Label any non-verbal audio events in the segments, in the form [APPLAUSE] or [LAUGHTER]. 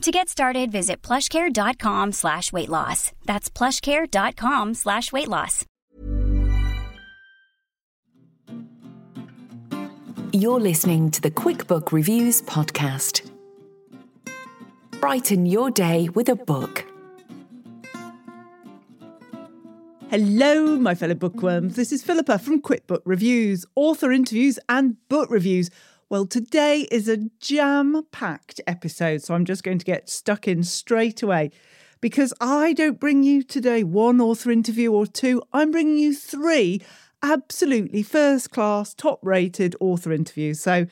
To get started, visit plushcare.com slash weight loss. That's plushcare.com slash weight loss. You're listening to the QuickBook Reviews podcast. Brighten your day with a book. Hello, my fellow bookworms. This is Philippa from QuickBook Reviews, author interviews, and book reviews. Well, today is a jam packed episode, so I'm just going to get stuck in straight away because I don't bring you today one author interview or two, I'm bringing you three absolutely first class, top rated author interviews. So,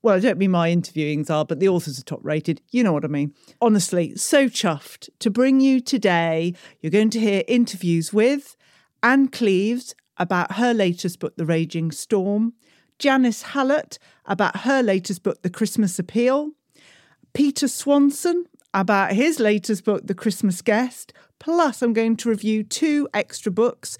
well, I don't mean my interviewings are, but the authors are top rated. You know what I mean. Honestly, so chuffed to bring you today. You're going to hear interviews with Ann Cleeves about her latest book, The Raging Storm, Janice Hallett about her latest book, The Christmas Appeal, Peter Swanson about his latest book, The Christmas Guest. Plus, I'm going to review two extra books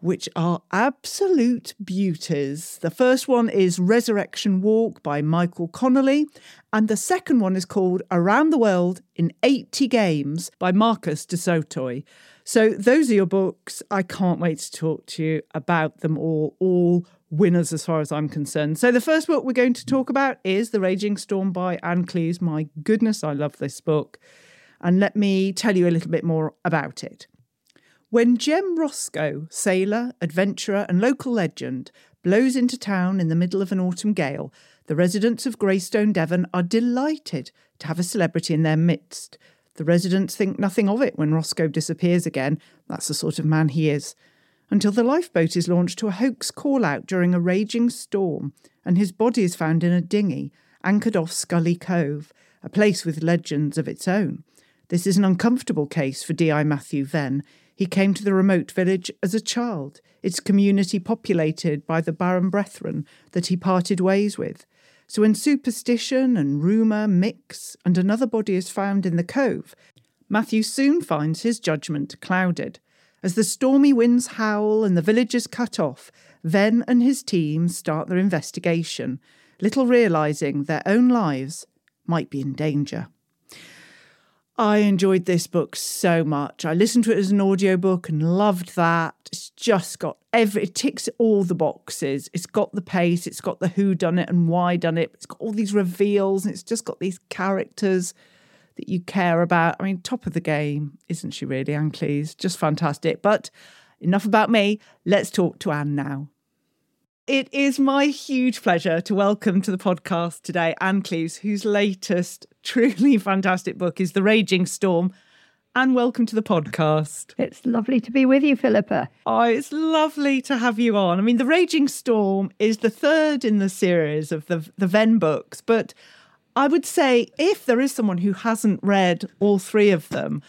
which are absolute beauties. The first one is Resurrection Walk by Michael Connelly, and the second one is called Around the World in 80 Games by Marcus du Sautoy. So, those are your books. I can't wait to talk to you about them all, all winners as far as I'm concerned. So, the first book we're going to talk about is The Raging Storm by Ann Cleeves. My goodness, I love this book. And let me tell you a little bit more about it. When Jem Roscoe, sailor, adventurer, and local legend, blows into town in the middle of an autumn gale, the residents of Greystone, Devon are delighted to have a celebrity in their midst. The residents think nothing of it when Roscoe disappears again. That's the sort of man he is. Until the lifeboat is launched to a hoax call out during a raging storm, and his body is found in a dinghy anchored off Scully Cove, a place with legends of its own. This is an uncomfortable case for D.I. Matthew Venn. He came to the remote village as a child, its community populated by the Barum Brethren that he parted ways with. So when superstition and rumour mix and another body is found in the cove, Matthew soon finds his judgment clouded. As the stormy winds howl and the village is cut off, Venn and his team start their investigation, little realising their own lives might be in danger. I enjoyed this book so much. I listened to it as an audiobook and loved that. It's just got every it ticks all the boxes. It's got the pace, it's got the who done it and why done it. It's got all these reveals and it's just got these characters that you care about. I mean, top of the game, isn't she really, Ann Cleeves? Just fantastic. But enough about me. Let's talk to Ann now. It is my huge pleasure to welcome to the podcast today Ann Cleeves, whose latest truly [LAUGHS] fantastic book is The Raging Storm. And welcome to the podcast. It's lovely to be with you, Philippa. Oh, it's lovely to have you on. I mean, The Raging Storm is the third in the series of the, the Venn books, but I would say if there is someone who hasn't read all three of them,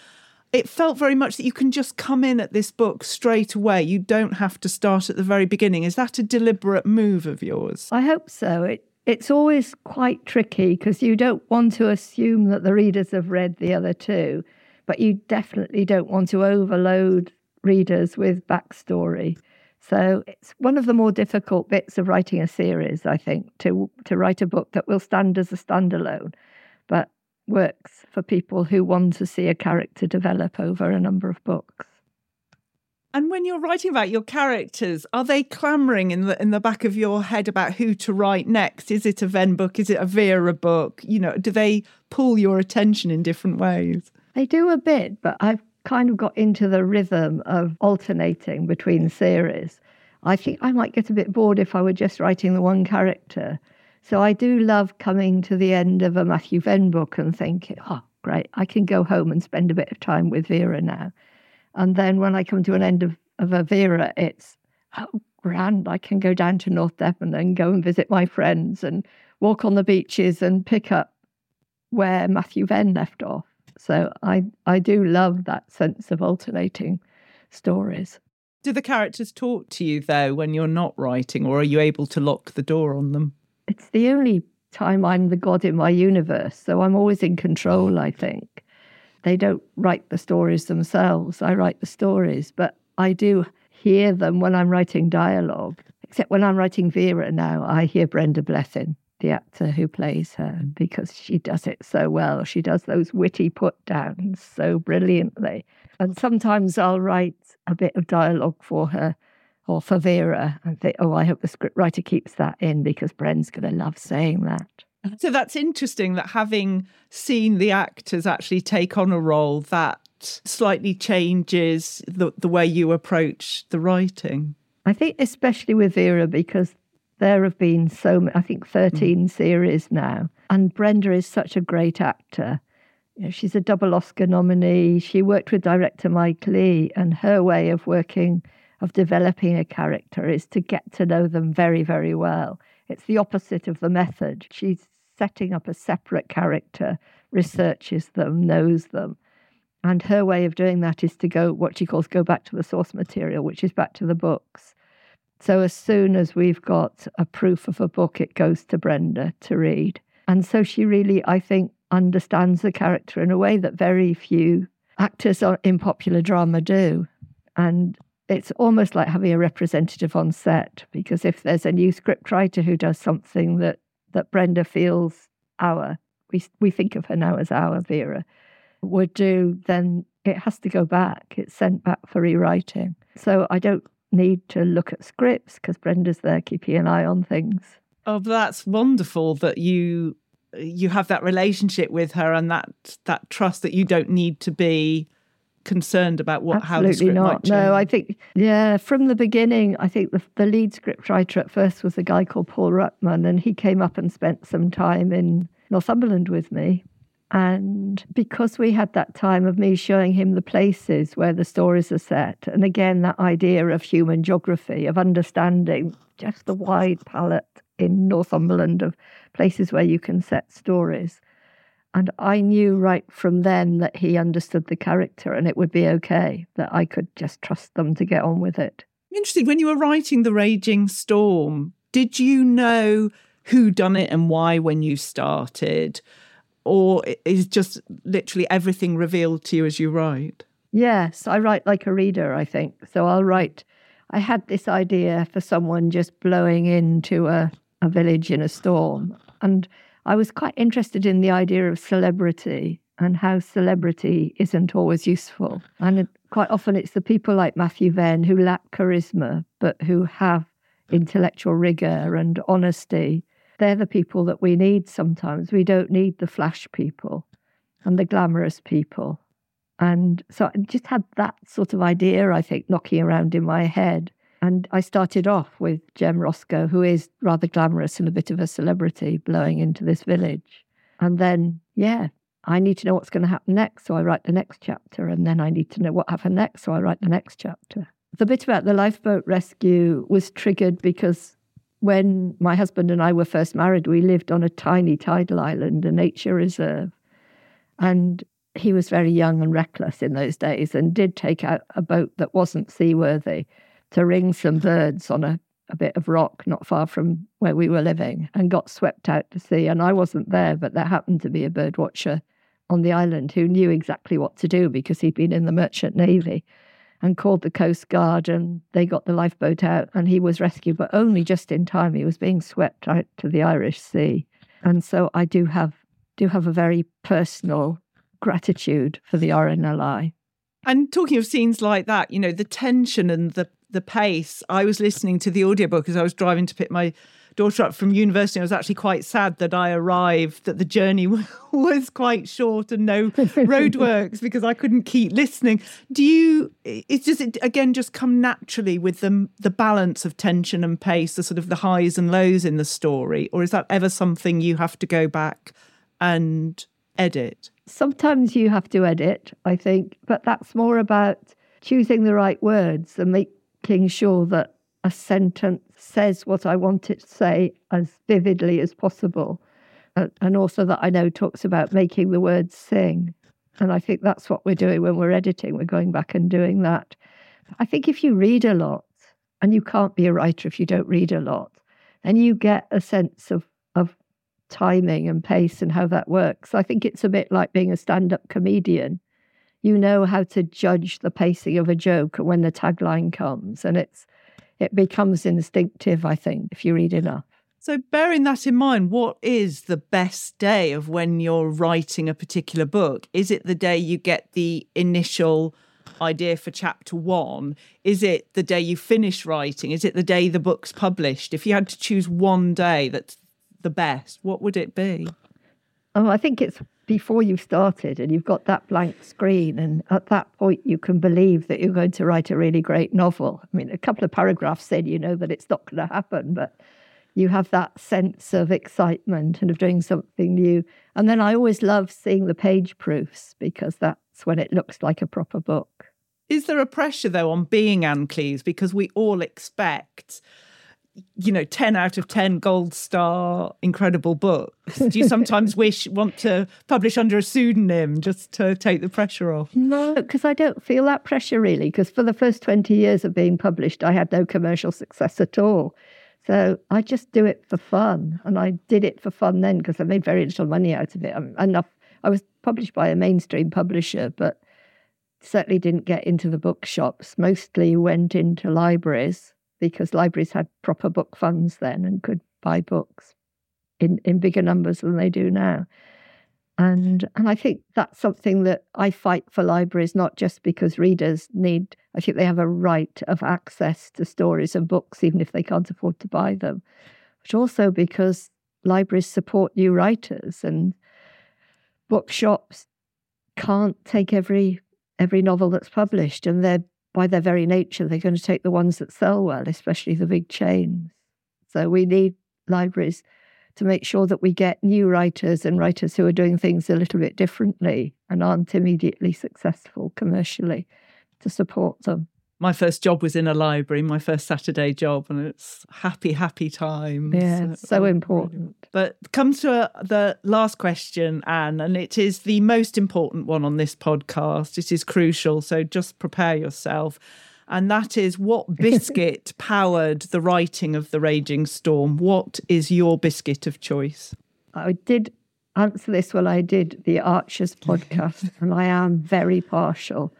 it felt very much that you can just come in at this book straight away. You don't have to start at the very beginning. Is that a deliberate move of yours? I hope so. It, it's always quite tricky because you don't want to assume that the readers have read the other two, but you definitely don't want to overload readers with backstory. So it's one of the more difficult bits of writing a series, I think, to to write a book that will stand as a standalone. But works for people who want to see a character develop over a number of books. And when you're writing about your characters, are they clamoring in the in the back of your head about who to write next? Is it a Venn book? Is it a Vera book? You know, do they pull your attention in different ways? They do a bit, but I've kind of got into the rhythm of alternating between series. I think I might get a bit bored if I were just writing the one character. So I do love coming to the end of a Matthew Venn book and thinking, oh, great, I can go home and spend a bit of time with Vera now. And then when I come to an end of, of a Vera, it's, oh, grand, I can go down to North Devon and go and visit my friends and walk on the beaches and pick up where Matthew Venn left off. So I, I do love that sense of alternating stories. Do the characters talk to you though when you're not writing, or are you able to lock the door on them? It's the only time I'm the god in my universe, so I'm always in control, I think. They don't write the stories themselves, I write the stories, but I do hear them when I'm writing dialogue. Except when I'm writing Vera now, I hear Brenda Blethyn the actor who plays her mm. because she does it so well. She does those witty put downs so brilliantly. And sometimes I'll write a bit of dialogue for her or for Vera and think, oh, I hope the script writer keeps that in because Bren's going to love saying that. [LAUGHS] So that's interesting that having seen the actors actually take on a role that slightly changes the, the way you approach the writing. I think, especially with Vera, because there have been so many, I think 13 mm. series now. And Brenda is such a great actor. You know, she's a double Oscar nominee. She worked with director Mike Leigh, and her way of working, of developing a character, is to get to know them very, very well. It's the opposite of the method. She's setting up a separate character, researches them, knows them. And her way of doing that is to go, what she calls, go back to the source material, which is back to the books so as soon as we've got a proof of a book, it goes to Brenda to read. And so she really, I think, understands the character in a way that very few actors in popular drama do. And it's almost like having a representative on set because if there's a new scriptwriter who does something that, that Brenda feels our, we, we think of her now as our Vera, would do, then it has to go back. It's sent back for rewriting. So I don't need to look at scripts because Brenda's there keeping an eye on things. Oh, that's wonderful that you you have that relationship with her and that that trust that you don't need to be concerned about what Absolutely how the script not. might change. No, I think yeah, from the beginning, I think the the lead script writer at first was a guy called Paul Rutman, and he came up and spent some time in Northumberland with me. And because we had that time of me showing him the places where the stories are set, and again, that idea of human geography, of understanding just the wide palette in Northumberland of places where you can set stories. And I knew right from then that he understood the character and it would be okay, that I could just trust them to get on with it. Interesting. When you were writing The Raging Storm, did you know who done it and why when you started? or is just literally everything revealed to you as you write? Yes, I write like a reader, I think. So I'll write. I had this idea for someone just blowing into a, a village in a storm. And I was quite interested in the idea of celebrity and how celebrity isn't always useful. And it, quite often it's the people like Matthew Venn who lack charisma, but who have intellectual rigor and honesty they're the people that we need sometimes. We don't need the flash people and the glamorous people. And so I just had that sort of idea, I think, knocking around in my head. And I started off with Jem Roscoe, who is rather glamorous and a bit of a celebrity, blowing into this village. And then, yeah, I need to know what's going to happen next. So I write the next chapter. And then I need to know what happened next. So I write the next chapter. The bit about the lifeboat rescue was triggered because when my husband and I were first married, we lived on a tiny tidal island, a nature reserve. And he was very young and reckless in those days and did take out a boat that wasn't seaworthy to ring some birds on a, a bit of rock not far from where we were living and got swept out to sea. And I wasn't there, but there happened to be a bird watcher on the island who knew exactly what to do because he'd been in the merchant navy and called the Coast Guard and they got the lifeboat out and he was rescued, but only just in time. He was being swept out to the Irish Sea. And so I do have do have a very personal gratitude for the RNLI. And talking of scenes like that, you know, the tension and the the pace. I was listening to the audiobook as I was driving to pick my daughter up from university. I was actually quite sad that I arrived, that the journey [LAUGHS] was quite short and no [LAUGHS] roadworks because I couldn't keep listening. Do you, it's just, it, again, just come naturally with the, the balance of tension and pace, the sort of the highs and lows in the story? Or is that ever something you have to go back and edit? Sometimes you have to edit, I think, but that's more about choosing the right words and making sure that a sentence says what I want it to say as vividly as possible. And also that I know talks about making the words sing. And I think that's what we're doing when we're editing. We're going back and doing that. I think if you read a lot, and you can't be a writer if you don't read a lot, and you get a sense of, of timing and pace and how that works. I think it's a bit like being a stand up comedian. You know how to judge the pacing of a joke when the tagline comes, and it's it becomes instinctive, I think, if you read enough. So, bearing that in mind, what is the best day of when you're writing a particular book? Is it the day you get the initial idea for chapter one? Is it the day you finish writing? Is it the day the book's published? If you had to choose one day that's the best, what would it be? Oh, I think it's before you've started and you've got that blank screen. And at that point, you can believe that you're going to write a really great novel. I mean, a couple of paragraphs said you know that it's not going to happen, but you have that sense of excitement and of doing something new. And then I always love seeing the page proofs because that's when it looks like a proper book. Is there a pressure, though, on being Ann Cleeves? Because we all expect you know, 10 out of 10 gold star incredible books? Do you [LAUGHS] sometimes wish, want to publish under a pseudonym just to take the pressure off? No, because I don't feel that pressure really. Because for the first 20 years of being published, I had no commercial success at all. So I just do it for fun. And I did it for fun then because I made very little money out of it. I enough. I was published by a mainstream publisher, but certainly didn't get into the bookshops, mostly went into libraries because libraries had proper book funds then and could buy books in, in bigger numbers than they do now. And and I think that's something that I fight for libraries, not just because readers need I think they have a right of access to stories and books, even if they can't afford to buy them, but also because libraries support new writers and bookshops can't take every every novel that's published and they're by their very nature, they're going to take the ones that sell well, especially the big chains. So we need libraries to make sure that we get new writers and writers who are doing things a little bit differently and aren't immediately successful commercially to support them my first job was in a library, my first Saturday job, and it's happy, happy times. Yeah, so um, important. But comes to a, the last question, Ann, and it is the most important one on this podcast. It is crucial, so just prepare yourself. And that is what [LAUGHS] biscuit powered the writing of The Raging Storm? What is your biscuit of choice? I did answer this while I did the Archers [LAUGHS] podcast, and I am very partial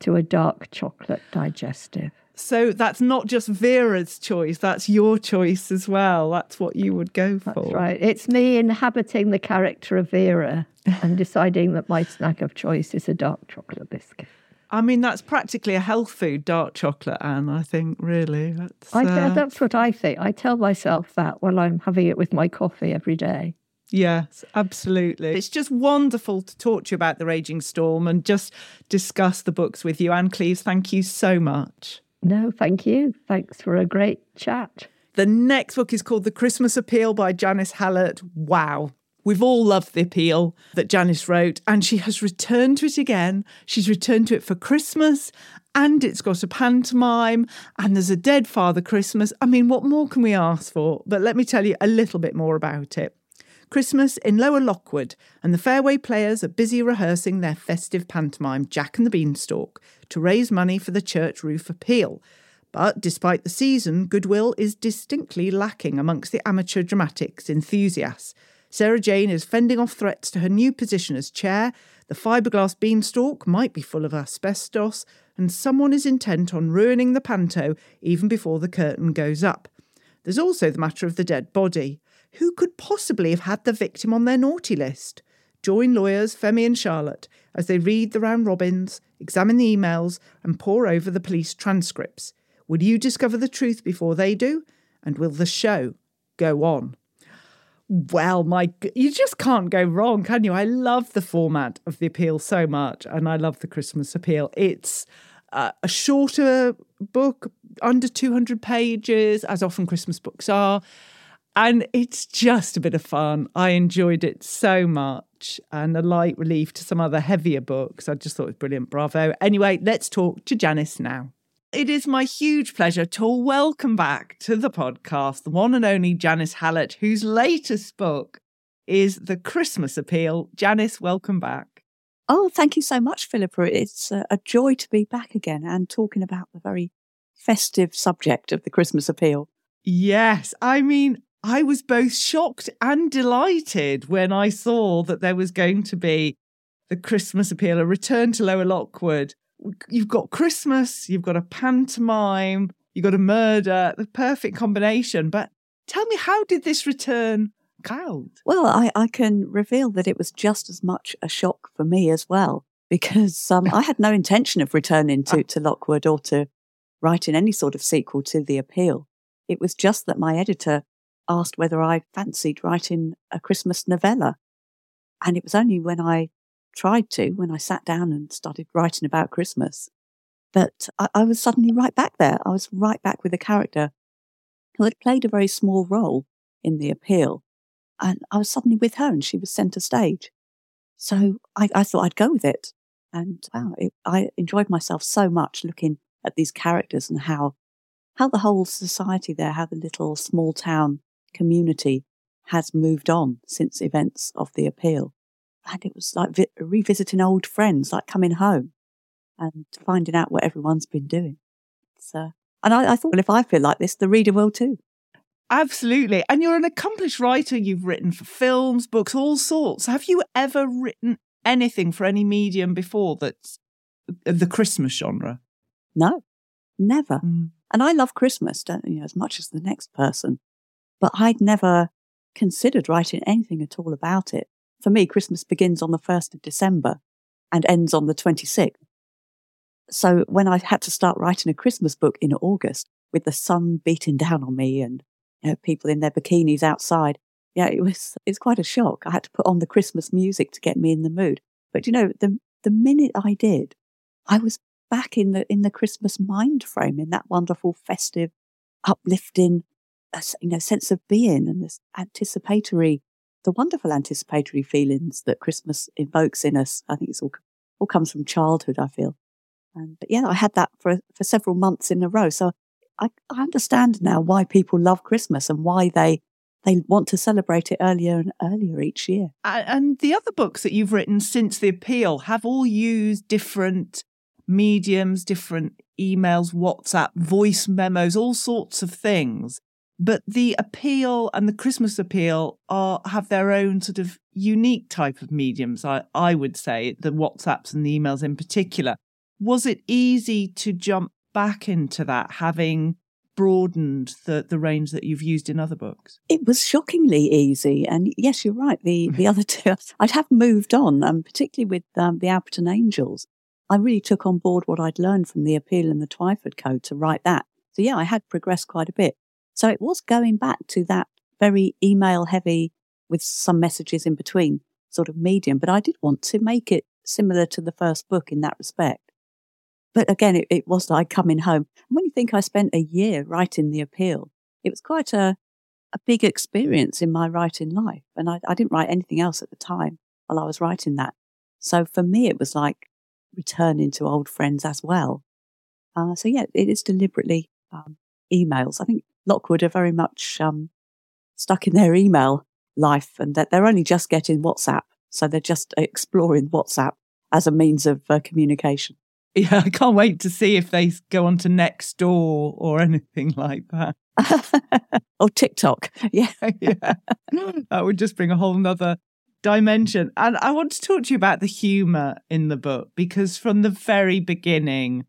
to a dark chocolate digestive. So that's not just Vera's choice, that's your choice as well. That's what you would go for. That's right. It's me inhabiting the character of Vera and [LAUGHS] deciding that my snack of choice is a dark chocolate biscuit. I mean, that's practically a health food, dark chocolate, Ann, I think, really. That's, I, uh... that's what I think. I tell myself that while I'm having it with my coffee every day. Yes, absolutely. It's just wonderful to talk to you about The Raging Storm and just discuss the books with you. Ann Cleeves, thank you so much. No, thank you. Thanks for a great chat. The next book is called The Christmas Appeal by Janice Hallett. Wow. We've all loved the appeal that Janice wrote, and she has returned to it again. She's returned to it for Christmas, and it's got a pantomime, and there's a dead father Christmas. I mean, what more can we ask for? But let me tell you a little bit more about it. Christmas in Lower Lockwood, and the Fairway players are busy rehearsing their festive pantomime, Jack and the Beanstalk, to raise money for the church roof appeal. But despite the season, goodwill is distinctly lacking amongst the amateur dramatics enthusiasts. Sarah Jane is fending off threats to her new position as chair, the fiberglass beanstalk might be full of asbestos, and someone is intent on ruining the panto even before the curtain goes up. There's also the matter of the dead body. Who could possibly have had the victim on their naughty list? Join lawyers Femi and Charlotte as they read the round robins, examine the emails, and pore over the police transcripts. Will you discover the truth before they do? And will the show go on. Well, my, you just can't go wrong, can you? I love the format of the appeal so much, and I love the Christmas appeal. It's uh, a shorter book, under 200 pages, as often Christmas books are. And it's just a bit of fun. I enjoyed it so much and a light relief to some other heavier books. I just thought it was brilliant. Bravo. Anyway, let's talk to Janice now. It is my huge pleasure to welcome back to the podcast the one and only Janice Hallett, whose latest book is The Christmas Appeal. Janice, welcome back. Oh, thank you so much, Philippa. It's a joy to be back again and talking about the very festive subject of the Christmas appeal. Yes. I mean, I was both shocked and delighted when I saw that there was going to be the Christmas appeal, a return to Lower Lockwood you've got Christmas, you've got a pantomime, you've got a murder, the perfect combination. But tell me, how did this return cloud? Well, I, I can reveal that it was just as much a shock for me as well, because um, I had no intention of returning to, to Lockwood or to writing any sort of sequel to The Appeal. It was just that my editor asked whether I fancied writing a Christmas novella. And it was only when I tried to when I sat down and started writing about Christmas. that I, I was suddenly right back there. I was right back with a character who had played a very small role in the appeal. And I was suddenly with her and she was centre stage. So I, I, thought I'd go with it. And wow, it, I enjoyed myself so much looking at these characters and how, how the whole society there, how the little small town community has moved on since events of the appeal and it was like vi- revisiting old friends, like coming home and finding out what everyone's been doing. So, and I, I thought, well, if I feel like this, the reader will too. Absolutely. And you're an accomplished writer. You've written for films, books, all sorts. Have you ever written anything for any medium before that's the Christmas genre? No, never. Mm. And I love Christmas, don't you, know, as much as the next person. But I'd never considered writing anything at all about it for me, Christmas begins on the 1st of December and ends on the 26th. So when I had to start writing a Christmas book in August with the sun beating down on me and you know, people in their bikinis outside, yeah, it was, it's quite a shock. I had to put on the Christmas music to get me in the mood. But you know, the, the minute I did, I was back in the, in the Christmas mind frame, in that wonderful, festive, uplifting, uh, you know, sense of being and this anticipatory the wonderful anticipatory feelings that Christmas evokes in us. I think it's all all comes from childhood. I feel, and but yeah, I had that for for several months in a row. So I, I understand now why people love Christmas and why they they want to celebrate it earlier and earlier each year. And the other books that you've written since the appeal have all used different mediums, different emails, WhatsApp, voice memos, all sorts of things. But the appeal and the Christmas appeal are have their own sort of unique type of mediums, I, I would say, the WhatsApps and the emails in particular. Was it easy to jump back into that, having broadened the, the range that you've used in other books? It was shockingly easy. And yes, you're right. The, [LAUGHS] the other two, I'd have moved on, um, particularly with um, the Alperton Angels. I really took on board what I'd learned from the Appeal and the Twyford Code to write that. So yeah, I had progressed quite a bit. So it was going back to that very email heavy with some messages in between sort of medium, but I did want to make it similar to the first book in that respect. But again, it, it was like coming home. And when you think I spent a year writing the appeal, it was quite a, a big experience in my writing life. And I, I didn't write anything else at the time while I was writing that. So for me, it was like returning to old friends as well. Uh, so yeah, it is deliberately um, emails. I think Lockwood are very much um, stuck in their email life and that they're only just getting WhatsApp. So they're just exploring WhatsApp as a means of uh, communication. Yeah, I can't wait to see if they go on to Nextdoor or anything like that. [LAUGHS] or TikTok. Yeah. [LAUGHS] yeah. That would just bring a whole nother dimension. And I want to talk to you about the humour in the book because from the very beginning,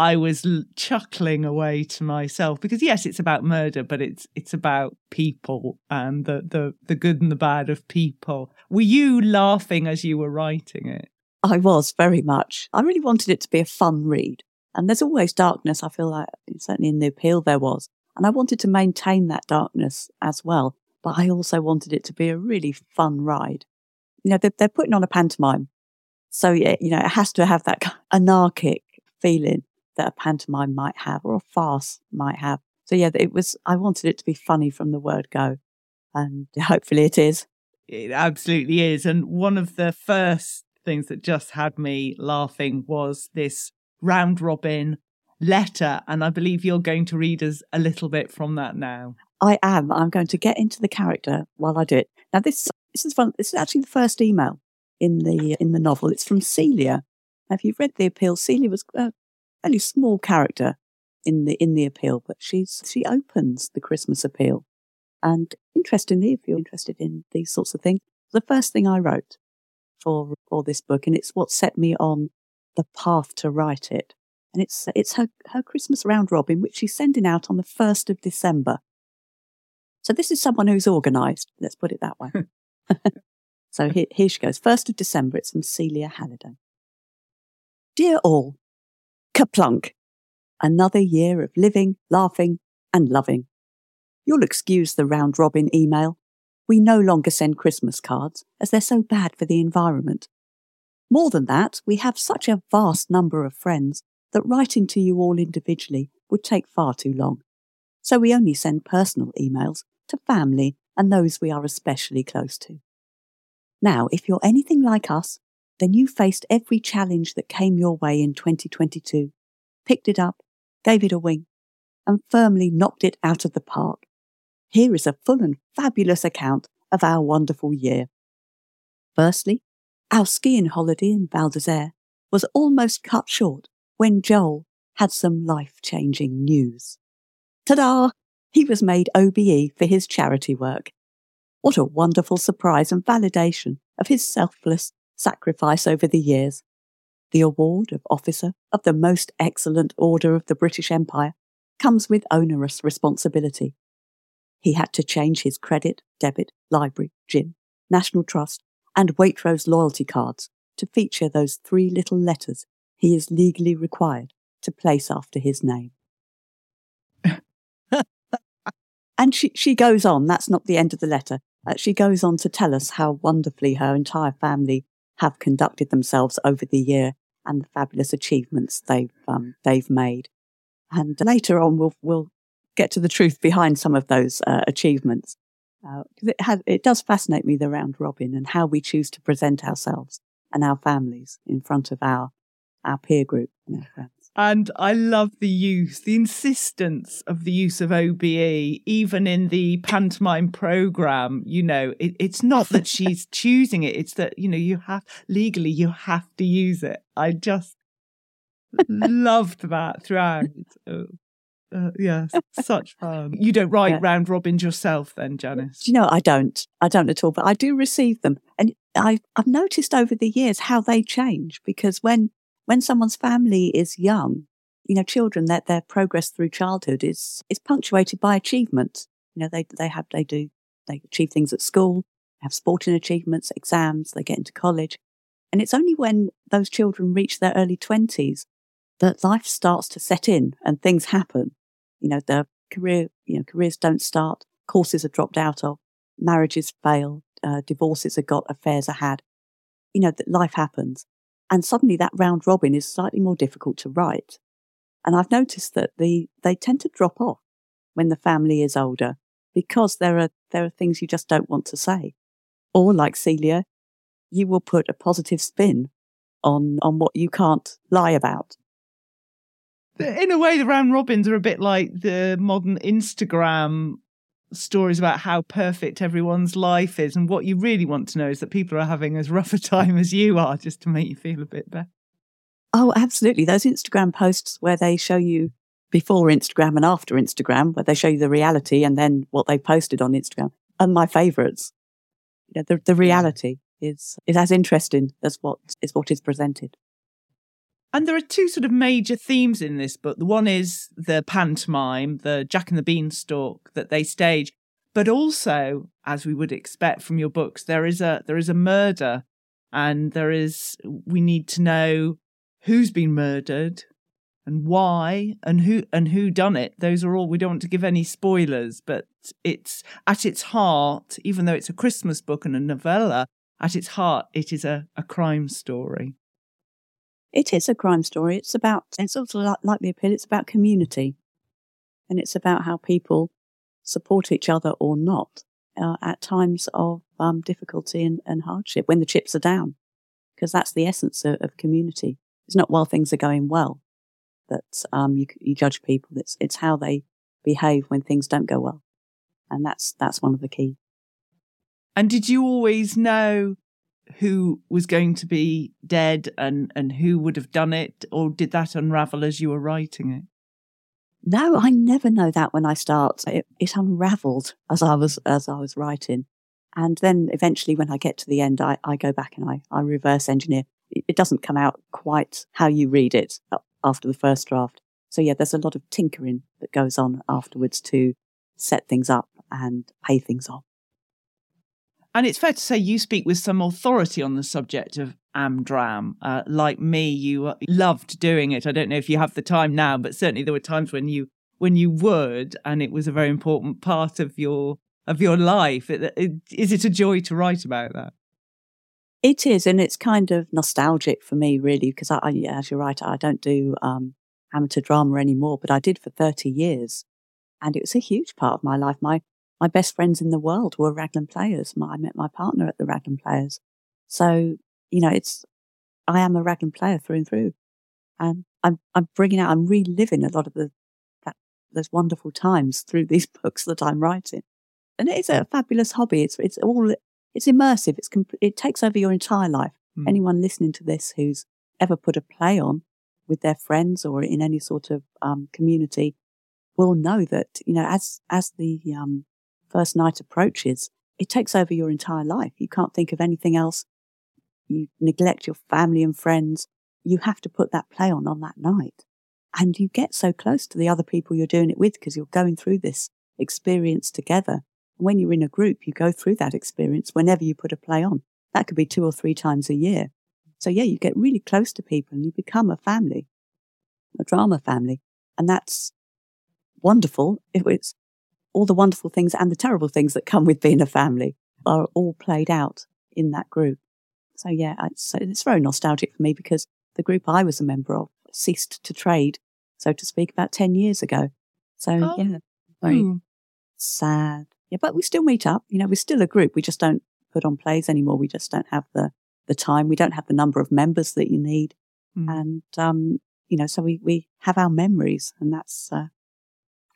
I was l- chuckling away to myself because yes, it's about murder, but it's it's about people and the the the good and the bad of people. Were you laughing as you were writing it? I was very much. I really wanted it to be a fun read. And there's always darkness. I feel like certainly in the appeal there was. And I wanted to maintain that darkness as well, but I also wanted it to be a really fun ride. You know, they're, they're putting on a pantomime. So, yeah, you know, it has to have that anarchic feeling that a pantomime might have or a farce might have. So, yeah, it was, I wanted it to be funny from the word go. And [LAUGHS] hopefully it is. It absolutely is. And one of the first things that just had me laughing was this round robin letter. And I believe you're going to read us a little bit from that now. I am. I'm going to get into the character while I do it. Now, this this is fun. This is actually the first email in the in the novel. It's from Celia. Now, if you've read the appeal, Celia was a fairly small character in the in the appeal, but she's she opens the Christmas appeal. And interestingly, if you're interested in these sorts of things, the first thing I wrote for for this book, and it's what set me on the path to write it. And it's it's her her Christmas round robin, which she's sending out on the first of December. So this is someone who's organised. Let's put it that way. [LAUGHS] [LAUGHS] so here, here she goes. First of December. It's from Celia Halliday. Dear all, kaplunk. Another year of living, laughing, and loving. You'll excuse the round robin email. We no longer send Christmas cards as they're so bad for the environment. More than that, we have such a vast number of friends that writing to you all individually would take far too long. So we only send personal emails to family and those we are especially close to. Now, if you're anything like us, then you faced every challenge that came your way in 2022, picked it up, gave it a wing, and firmly knocked it out of the park. Here is a full and fabulous account of our wonderful year. Firstly, our skiing holiday in Val d'Isere was almost cut short when Joel had some life changing news. Ta da! He was made OBE for his charity work. What a wonderful surprise and validation of his selfless sacrifice over the years. The award of Officer of the Most Excellent Order of the British Empire comes with onerous responsibility. He had to change his credit, debit, library, gym, National Trust, and Waitrose loyalty cards to feature those three little letters he is legally required to place after his name. [LAUGHS] and she, she goes on, that's not the end of the letter. Uh, she goes on to tell us how wonderfully her entire family have conducted themselves over the year and the fabulous achievements they've um, they've made. And later on, we'll we'll get to the truth behind some of those uh, achievements. Uh, it has it does fascinate me the round robin and how we choose to present ourselves and our families in front of our our peer group and our friends. And I love the use, the insistence of the use of OBE, even in the pantomime program. You know, it, it's not that [LAUGHS] she's choosing it, it's that, you know, you have legally, you have to use it. I just loved that throughout. [LAUGHS] Uh, uh, yes, such fun. You don't write yeah. round robins yourself, then, Janice? Do you know, I don't. I don't at all, but I do receive them. And I, I've noticed over the years how they change because when when someone's family is young, you know, children that their progress through childhood is is punctuated by achievement. You know, they they have they do they achieve things at school, have sporting achievements, exams, they get into college. And it's only when those children reach their early twenties that life starts to set in and things happen. You know, the career, you know, careers don't start, courses are dropped out of, marriages fail, uh, divorces are got, affairs are had. You know, that life happens. And suddenly that round robin is slightly more difficult to write. And I've noticed that the, they tend to drop off when the family is older because there are, there are things you just don't want to say. Or like Celia, you will put a positive spin on, on what you can't lie about. In a way, the round robins are a bit like the modern Instagram stories about how perfect everyone's life is. And what you really want to know is that people are having as rough a time as you are, just to make you feel a bit better. Oh, absolutely. Those Instagram posts where they show you before Instagram and after Instagram, where they show you the reality and then what they posted on Instagram are my favorites. You know, the, the reality is, is as interesting as what is what is presented. And there are two sort of major themes in this book. The one is the pantomime, the Jack and the Beanstalk that they stage, but also, as we would expect from your books, there is a there is a murder, and there is we need to know who's been murdered, and why and who and who done it. Those are all we don't want to give any spoilers, but it's at its heart, even though it's a Christmas book and a novella, at its heart it is a, a crime story. It is a crime story. It's about it's also like, like the appeal, it's about community. And it's about how people support each other or not uh, at times of um, difficulty and, and, hardship when the chips are down, because that's the essence of, of, community. It's not while things are going well that um, you, you judge people. It's it's how they behave when things don't go well, and that's that's one of the key. And did you always know who was going to be dead and and who would have done it, or did that unravel as you were writing it? No, I never know that when I start. It, it unravelled as I was as I was writing, and then eventually, when I get to the end, I, I go back and I, I reverse engineer. It, it doesn't come out quite how you read it uh, after the first draft. So yeah, there's a lot of tinkering that goes on afterwards to set things up and pay things off. And it's fair to say you speak with some authority on the subject of Amdram. Uh, like me, you uh, loved doing it. I don't know if you have the time now, but certainly there were times when you when you would, and it was a very important part of your of your life. It, it, is it a joy to write about that? It is, and it's kind of nostalgic for me, really, because I, I as you're right, I don't do um, amateur drama anymore, but I did for 30 years, and it was a huge part of my life. My my best friends in the world were Raglan players. My, I met my partner at the Raglan players. So, you know, it's, I am a Raglan player through and through. And I'm, I'm bringing out, I'm reliving a lot of the, that, those wonderful times through these [LAUGHS] books that I'm writing. And it is a fabulous hobby. It's, it's all, it's immersive. It's, it takes over your entire life. Mm. Anyone listening to this who's ever put a play on with their friends or in any sort of um, community will know that, you know, as, as the, um, first night approaches, it takes over your entire life. You can't think of anything else. You neglect your family and friends. You have to put that play on on that night. And you get so close to the other people you're doing it with because you're going through this experience together. When you're in a group, you go through that experience whenever you put a play on. That could be two or three times a year. So yeah, you get really close to people and you become a family, a drama family. And that's wonderful. It's all the wonderful things and the terrible things that come with being a family are all played out in that group. So yeah, it's, it's very nostalgic for me because the group I was a member of ceased to trade, so to speak, about 10 years ago. So oh. yeah, very hmm. sad. Yeah, but we still meet up. You know, we're still a group. We just don't put on plays anymore. We just don't have the, the time. We don't have the number of members that you need. Mm. And, um, you know, so we, we have our memories and that's, uh,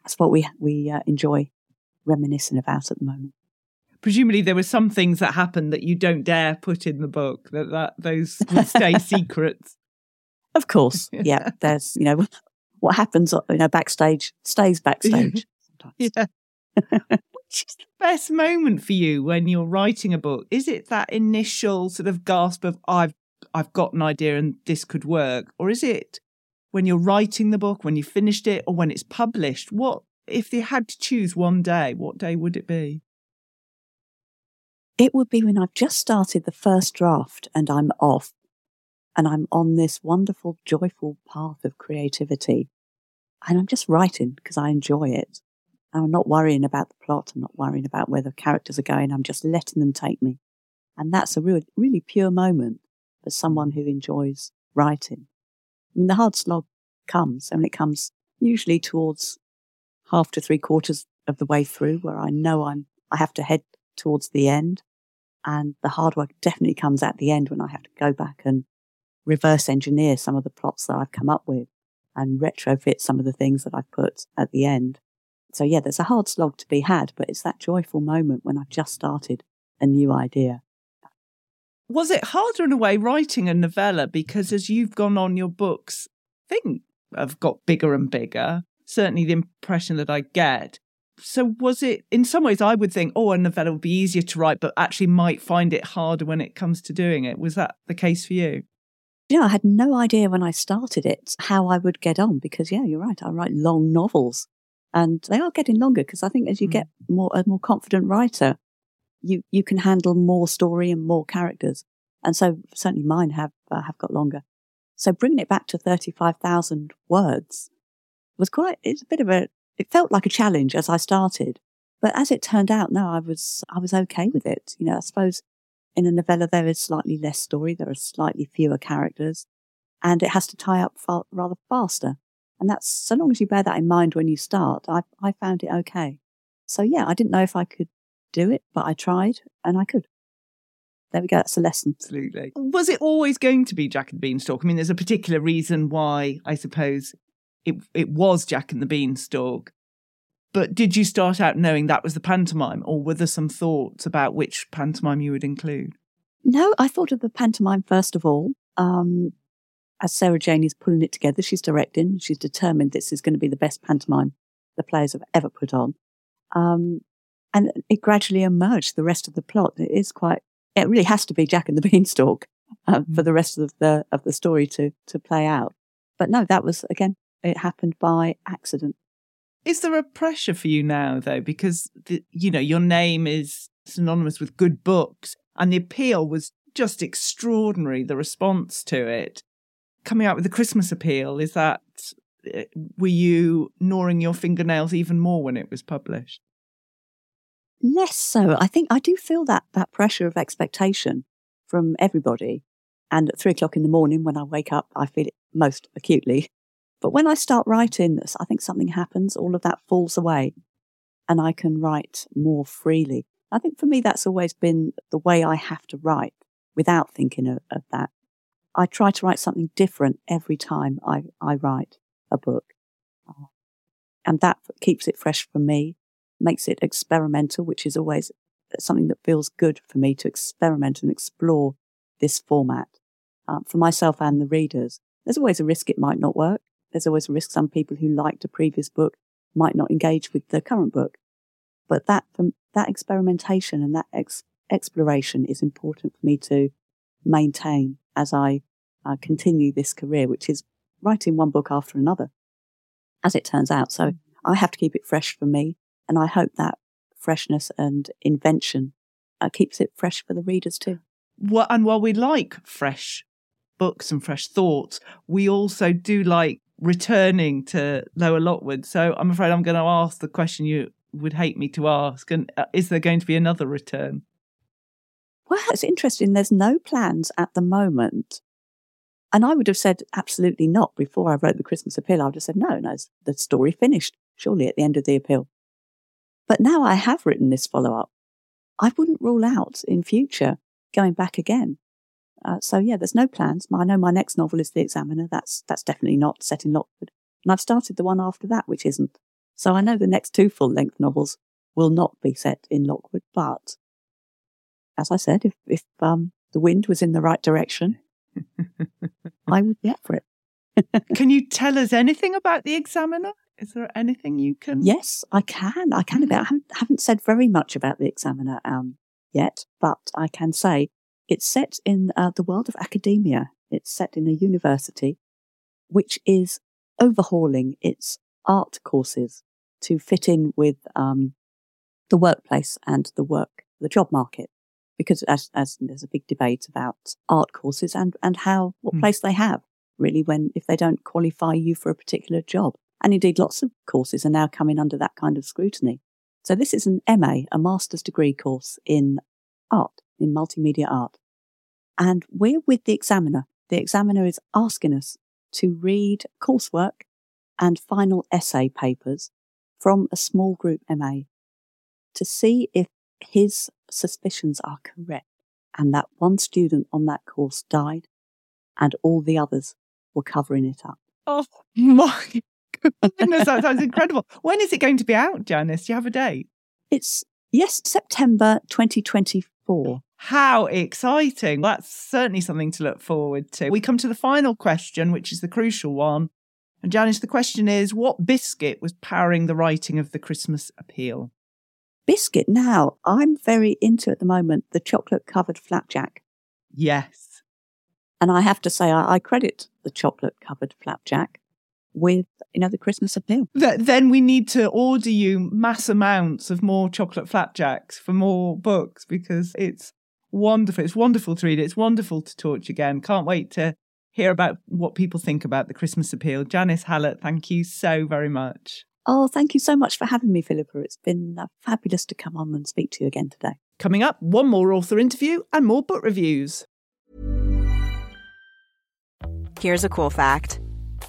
that's what we we uh, enjoy reminiscing about at the moment. Presumably, there were some things that happened that you don't dare put in the book. That that those will stay [LAUGHS] secrets. Of course, [LAUGHS] yeah. There's you know [LAUGHS] what happens you know backstage stays backstage. yeah. Which is the best moment for you when you're writing a book? Is it that initial sort of gasp of I've I've got an idea and this could work, or is it when you're writing the book, when you finished it, or when it's published? What, if they had to choose one day, what day would it be? It would be when I've just started the first draft and I'm off and I'm on this wonderful, joyful path of creativity. And I'm just writing because I enjoy it. I'm not worrying about the plot. I'm not worrying about where the characters are going. I'm just letting them take me. And that's a real, really pure moment for someone who enjoys writing. I mean, the hard slog comes and it comes usually towards half to three quarters of the way through where I know I'm, I have to head towards the end. And the hard work definitely comes at the end when I have to go back and reverse engineer some of the plots that I've come up with and retrofit some of the things that I've put at the end. So yeah, there's a hard slog to be had, but it's that joyful moment when I've just started a new idea. Was it harder in a way writing a novella because as you've gone on your books, I think have got bigger and bigger. Certainly the impression that I get. So was it in some ways I would think, oh, a novella would be easier to write, but actually might find it harder when it comes to doing it. Was that the case for you? Yeah, I had no idea when I started it how I would get on because yeah, you're right. I write long novels and they are getting longer because I think as you mm. get more a more confident writer, you you can handle more story and more characters. And so certainly mine have uh, have got longer. So bringing it back to 35,000 words was quite, it's a bit of a, it felt like a challenge as I started. But as it turned out, no, I was, I was okay with it. You know, I suppose in a novella, there is slightly less story. There are slightly fewer characters and it has to tie up far, rather faster. And that's, so long as you bear that in mind when you start, I, I found it okay. So yeah, I didn't know if I could do it, but I tried and I could. There we go. That's a lesson. Absolutely. Was it always going to be Jack and the Beanstalk? I mean, there's a particular reason why I suppose it it was Jack and the Beanstalk. But did you start out knowing that was the pantomime, or were there some thoughts about which pantomime you would include? No, I thought of the pantomime first of all. Um, as Sarah Jane is pulling it together, she's directing. She's determined this is going to be the best pantomime the players have ever put on. Um, and it gradually emerged. The rest of the plot it is quite. It really has to be Jack and the [LAUGHS] Beanstalk uh, for mm. the rest of the of the story to to play out. But no, that was again. It happened by accident. Is there a pressure for you now, though, because the, you know your name is synonymous with good books, and the appeal was just extraordinary. The response to it, coming out with the Christmas appeal, is that eh, were you gnawing your fingernails even more when it was published? Less so. I think I do feel that that pressure of expectation from everybody. And at three o'clock in the morning, when I wake up, I feel it most acutely. But when I start writing, I think something happens. All of that falls away, and I can write more freely. I think for me, that's always been the way I have to write without thinking of, of that. I try to write something different every time I, I write a book. And that keeps it fresh for me makes it experimental, which is always something that feels good for me to experiment and explore this format uh, for myself and the readers. There's always a risk it might not work. There's always a risk some people who liked a previous book might not engage with the current book. But that, that experimentation and that ex- exploration is important for me to maintain as I uh, continue this career, which is writing one book after another, as it turns out. So I have to keep it fresh for me. And I hope that freshness and invention uh, keeps it fresh for the readers too. Well, and while we like fresh books and fresh thoughts, we also do like returning to Lower Lockwood. So I'm afraid I'm going to ask the question you would hate me to ask. And uh, is there going to be another return? Well, it's interesting. There's no plans at the moment. And I would have said absolutely not before I wrote the Christmas appeal. I would have said, no, no, the story finished surely at the end of the appeal. But now I have written this follow up. I wouldn't rule out in future going back again. Uh, so yeah, there's no plans. I know my next novel is The Examiner. That's that's definitely not set in Lockwood, and I've started the one after that, which isn't. So I know the next two full length novels will not be set in Lockwood. But as I said, if if um, the wind was in the right direction, [LAUGHS] I would be up for it. [LAUGHS] Can you tell us anything about The Examiner? Is there anything you can? Yes, I can. I can about. I haven't, haven't said very much about the Examiner um, yet, but I can say it's set in uh, the world of academia. It's set in a university, which is overhauling its art courses to fit in with um, the workplace and the work, the job market. Because as, as there's a big debate about art courses and, and how, what mm. place they have really when, if they don't qualify you for a particular job. And indeed, lots of courses are now coming under that kind of scrutiny. So this is an MA, a master's degree course in art, in multimedia art. And we're with the examiner. The examiner is asking us to read coursework and final essay papers from a small group MA to see if his suspicions are correct and that one student on that course died and all the others were covering it up. Oh [LAUGHS] my goodness, that sounds incredible. When is it going to be out, Janice? Do you have a date? It's, yes, September 2024. How exciting. That's certainly something to look forward to. We come to the final question, which is the crucial one. And Janice, the question is what biscuit was powering the writing of the Christmas appeal? Biscuit. Now, I'm very into at the moment the chocolate covered flapjack. Yes. And I have to say, I, I credit the chocolate covered flapjack with another Christmas appeal. then we need to order you mass amounts of more chocolate flapjacks for more books because it's wonderful. It's wonderful to read. It's wonderful to talk again. Can't wait to hear about what people think about the Christmas appeal. Janice Hallett, thank you so very much. Oh, thank you so much for having me, Philippa. It's been uh, fabulous to come on and speak to you again today. Coming up, one more author interview and more book reviews. Here's a cool fact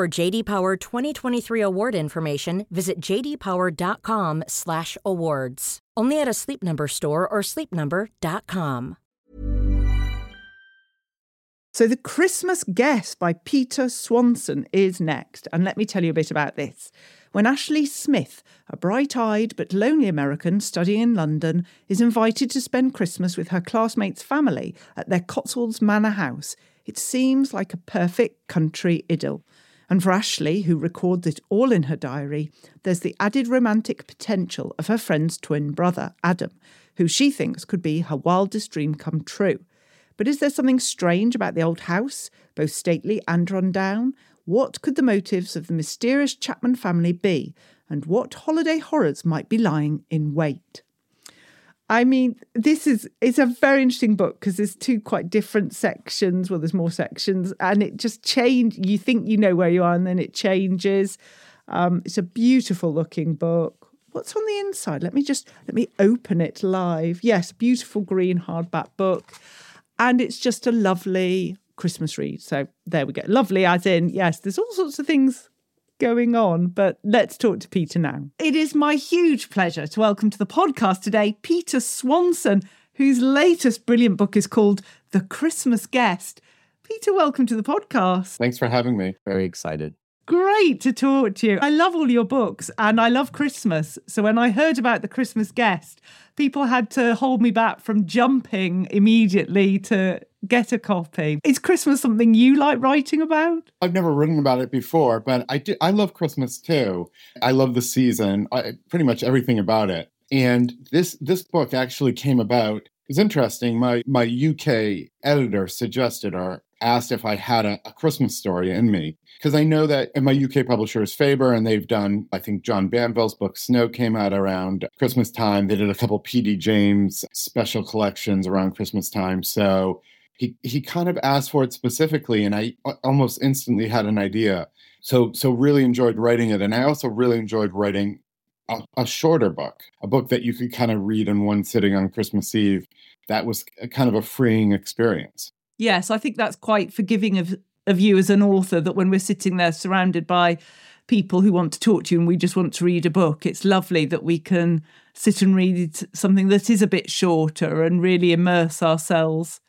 For JD Power 2023 award information, visit jdpower.com/awards. Only at a Sleep Number store or sleepnumber.com. So, The Christmas Guest by Peter Swanson is next. And let me tell you a bit about this. When Ashley Smith, a bright eyed but lonely American studying in London, is invited to spend Christmas with her classmates' family at their Cotswolds Manor house, it seems like a perfect country idyll. And for Ashley, who records it all in her diary, there's the added romantic potential of her friend's twin brother, Adam, who she thinks could be her wildest dream come true. But is there something strange about the old house, both stately and run down? What could the motives of the mysterious Chapman family be, and what holiday horrors might be lying in wait? I mean, this is it's a very interesting book because there's two quite different sections. Well, there's more sections, and it just change. You think you know where you are, and then it changes. Um, it's a beautiful looking book. What's on the inside? Let me just let me open it live. Yes, beautiful green hardback book, and it's just a lovely Christmas read. So there we go. Lovely, as in yes, there's all sorts of things going on, but let's talk to Peter now. It is my huge pleasure to welcome to the podcast today Peter Swanson, whose latest brilliant book is called The Christmas Guest. Peter, welcome to the podcast. Thanks for having me. Very excited. Great to talk to you. I love all your books and I love Christmas. So when I heard about the Christmas guest, people had to hold me back from jumping immediately to get a copy. Is Christmas something you like writing about? I've never written about it before, but I do, I love Christmas too. I love the season, I, pretty much everything about it. And this this book actually came about. It's interesting. My my UK editor suggested or asked if I had a, a Christmas story in me because I know that in my UK publisher is Faber, and they've done. I think John Banville's book Snow came out around Christmas time. They did a couple P.D. James special collections around Christmas time. So he he kind of asked for it specifically, and I almost instantly had an idea. So so really enjoyed writing it, and I also really enjoyed writing a, a shorter book, a book that you could kind of read in one sitting on Christmas Eve. That was a, kind of a freeing experience. Yes, I think that's quite forgiving of of you as an author. That when we're sitting there surrounded by people who want to talk to you and we just want to read a book, it's lovely that we can sit and read something that is a bit shorter and really immerse ourselves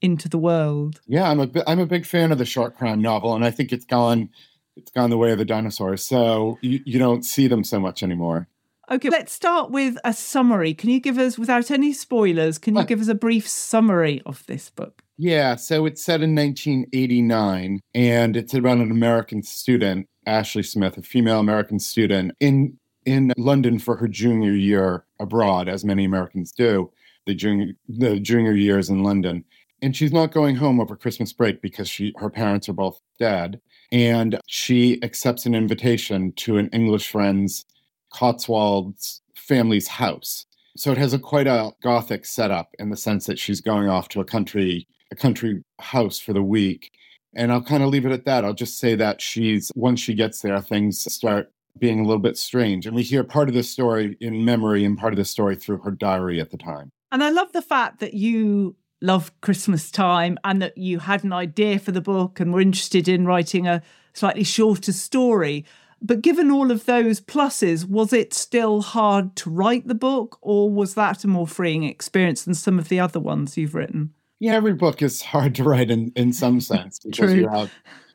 into the world. Yeah, I'm a I'm a big fan of the short crime novel, and I think it's gone it's gone the way of the dinosaurs. So you, you don't see them so much anymore. Okay, let's start with a summary. Can you give us, without any spoilers, can you give us a brief summary of this book? Yeah, so it's set in 1989, and it's about an American student, Ashley Smith, a female American student in in London for her junior year abroad, as many Americans do. The junior the junior years in London, and she's not going home over Christmas break because she her parents are both dead, and she accepts an invitation to an English friend's Cotswolds family's house. So it has a quite a gothic setup in the sense that she's going off to a country a country house for the week. And I'll kind of leave it at that. I'll just say that she's once she gets there, things start being a little bit strange. And we hear part of the story in memory and part of the story through her diary at the time. And I love the fact that you love Christmas time and that you had an idea for the book and were interested in writing a slightly shorter story. But given all of those pluses, was it still hard to write the book, or was that a more freeing experience than some of the other ones you've written? Yeah, every book is hard to write in, in some [LAUGHS] sense because True. you have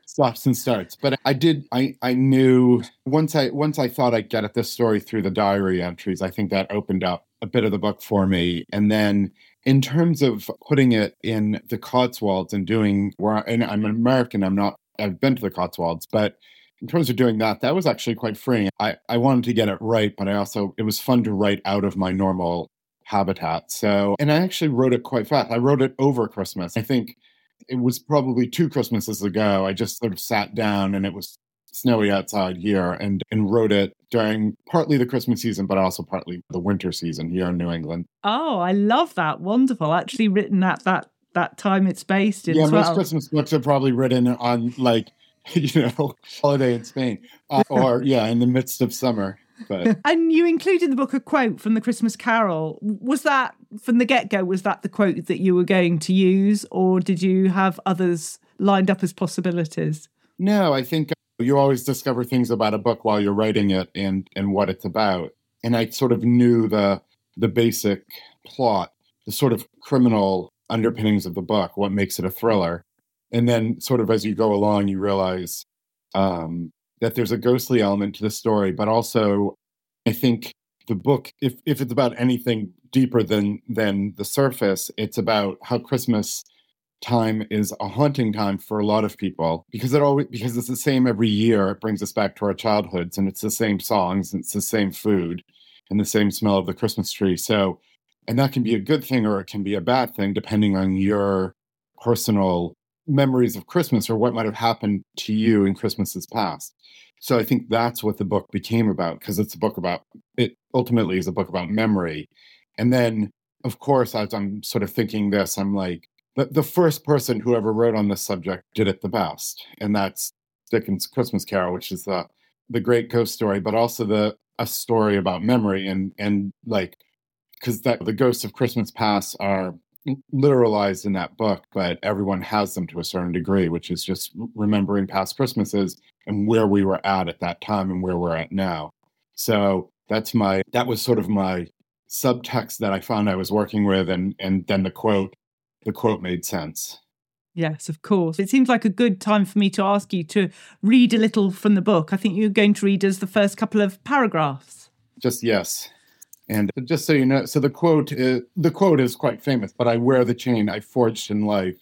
stops and starts. But I did I I knew once I once I thought I'd get at this story through the diary entries, I think that opened up a bit of the book for me. And then in terms of putting it in the Cotswolds and doing where and I'm an American, I'm not I've been to the Cotswolds, but in terms of doing that, that was actually quite freeing. I, I wanted to get it right, but I also it was fun to write out of my normal habitat. So and I actually wrote it quite fast. I wrote it over Christmas. I think it was probably two Christmases ago. I just sort of sat down and it was snowy outside here and and wrote it during partly the Christmas season, but also partly the winter season here in New England. Oh, I love that. Wonderful. Actually written at that that time it's based in yeah, most well. Christmas books are probably written on like [LAUGHS] you know holiday in Spain uh, [LAUGHS] or yeah in the midst of summer. But [LAUGHS] And you include in the book a quote from the Christmas Carol. Was that from the get go? Was that the quote that you were going to use, or did you have others lined up as possibilities? No, I think you always discover things about a book while you're writing it and and what it's about. And I sort of knew the the basic plot, the sort of criminal underpinnings of the book, what makes it a thriller. And then sort of as you go along, you realize um, that there's a ghostly element to the story, but also I think the book, if if it's about anything deeper than than the surface, it's about how Christmas time is a haunting time for a lot of people because it always because it's the same every year. It brings us back to our childhoods, and it's the same songs, and it's the same food, and the same smell of the Christmas tree. So, and that can be a good thing or it can be a bad thing depending on your personal memories of Christmas or what might have happened to you in Christmases past. So I think that's what the book became about because it's a book about it ultimately is a book about memory. And then of course as I'm sort of thinking this I'm like the, the first person who ever wrote on this subject did it the best and that's Dickens Christmas Carol which is the the great ghost story but also the a story about memory and and like because that the ghosts of Christmas past are literalized in that book, but everyone has them to a certain degree, which is just remembering past Christmases and where we were at at that time and where we're at now. So that's my that was sort of my subtext that I found I was working with, and and then the quote the quote made sense. Yes, of course. It seems like a good time for me to ask you to read a little from the book. I think you're going to read us the first couple of paragraphs. Just yes. And just so you know, so the quote is, the quote is quite famous. But I wear the chain I forged in life,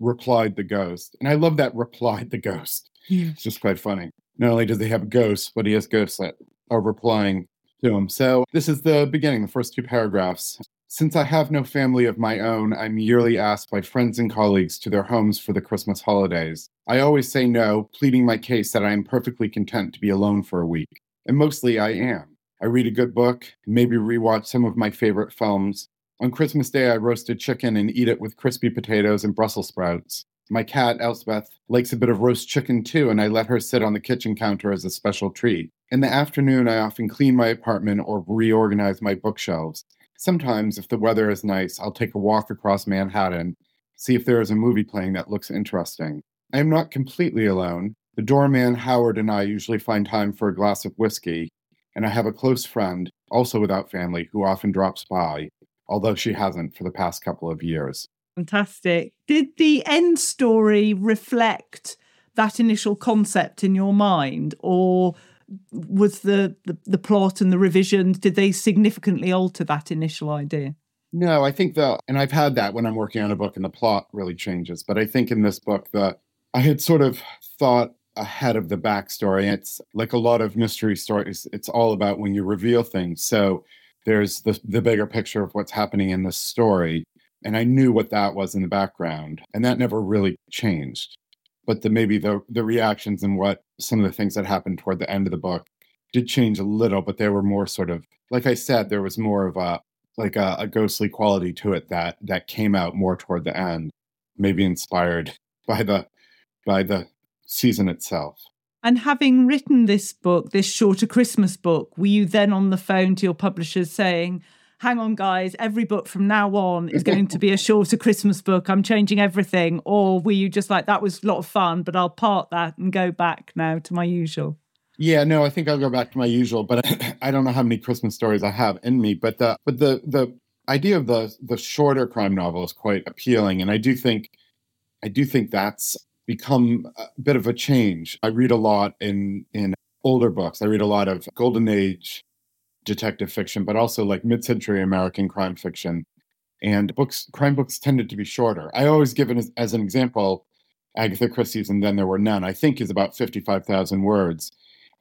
replied the ghost, and I love that replied the ghost. It's just quite funny. Not only does he have ghosts, but he has ghosts that are replying to him. So this is the beginning, the first two paragraphs. Since I have no family of my own, I'm yearly asked by friends and colleagues to their homes for the Christmas holidays. I always say no, pleading my case that I am perfectly content to be alone for a week. And mostly I am. I read a good book, maybe rewatch some of my favorite films. On Christmas Day, I roasted chicken and eat it with crispy potatoes and Brussels sprouts. My cat, Elspeth, likes a bit of roast chicken too, and I let her sit on the kitchen counter as a special treat. In the afternoon, I often clean my apartment or reorganize my bookshelves. Sometimes, if the weather is nice, I'll take a walk across Manhattan, see if there is a movie playing that looks interesting. I am not completely alone. The doorman Howard and I usually find time for a glass of whiskey, and I have a close friend, also without family, who often drops by, although she hasn't for the past couple of years. Fantastic. Did the end story reflect that initial concept in your mind, or was the, the, the plot and the revisions did they significantly alter that initial idea? No, I think the and I've had that when I'm working on a book and the plot really changes. But I think in this book the I had sort of thought ahead of the backstory. It's like a lot of mystery stories. It's all about when you reveal things. So there's the the bigger picture of what's happening in the story. And I knew what that was in the background. And that never really changed. But the maybe the the reactions and what some of the things that happened toward the end of the book did change a little, but they were more sort of like I said, there was more of a like a, a ghostly quality to it that that came out more toward the end, maybe inspired [LAUGHS] by the by the season itself. And having written this book, this shorter Christmas book, were you then on the phone to your publishers saying, hang on, guys, every book from now on is going to be a shorter Christmas book. I'm changing everything. Or were you just like, that was a lot of fun, but I'll part that and go back now to my usual? Yeah, no, I think I'll go back to my usual, but [LAUGHS] I don't know how many Christmas stories I have in me. But the but the the idea of the the shorter crime novel is quite appealing, and I do think I do think that's become a bit of a change. I read a lot in in older books. I read a lot of golden age detective fiction, but also like mid-century American crime fiction. And books crime books tended to be shorter. I always give it as, as an example Agatha Christie's and Then There Were None, I think is about 55,000 words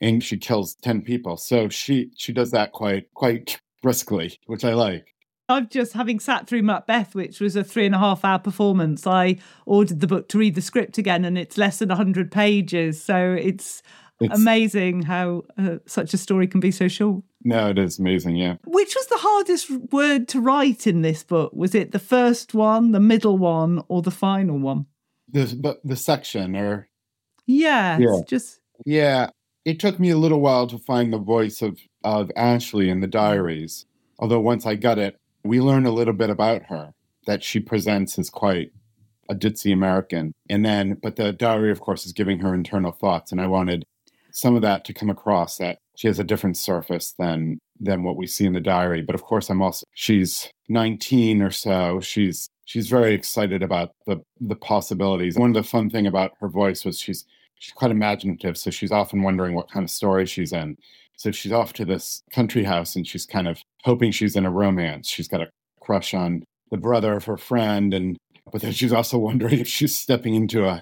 and she kills 10 people. So she she does that quite quite [LAUGHS] briskly, which I like. I've just having sat through Macbeth, which was a three and a half hour performance. I ordered the book to read the script again, and it's less than hundred pages. So it's, it's amazing how uh, such a story can be so short. No, it is amazing. Yeah. Which was the hardest word to write in this book? Was it the first one, the middle one, or the final one? The the, the section, or yeah, yeah, just yeah. It took me a little while to find the voice of of Ashley in the diaries. Although once I got it, we learn a little bit about her that she presents as quite a ditzy American. And then, but the diary, of course, is giving her internal thoughts. And I wanted some of that to come across that she has a different surface than than what we see in the diary. But of course, I'm also she's 19 or so. She's she's very excited about the the possibilities. One of the fun thing about her voice was she's she's quite imaginative. So she's often wondering what kind of story she's in. So she's off to this country house and she's kind of hoping she's in a romance. She's got a crush on the brother of her friend, and but then she's also [LAUGHS] wondering if she's stepping into a,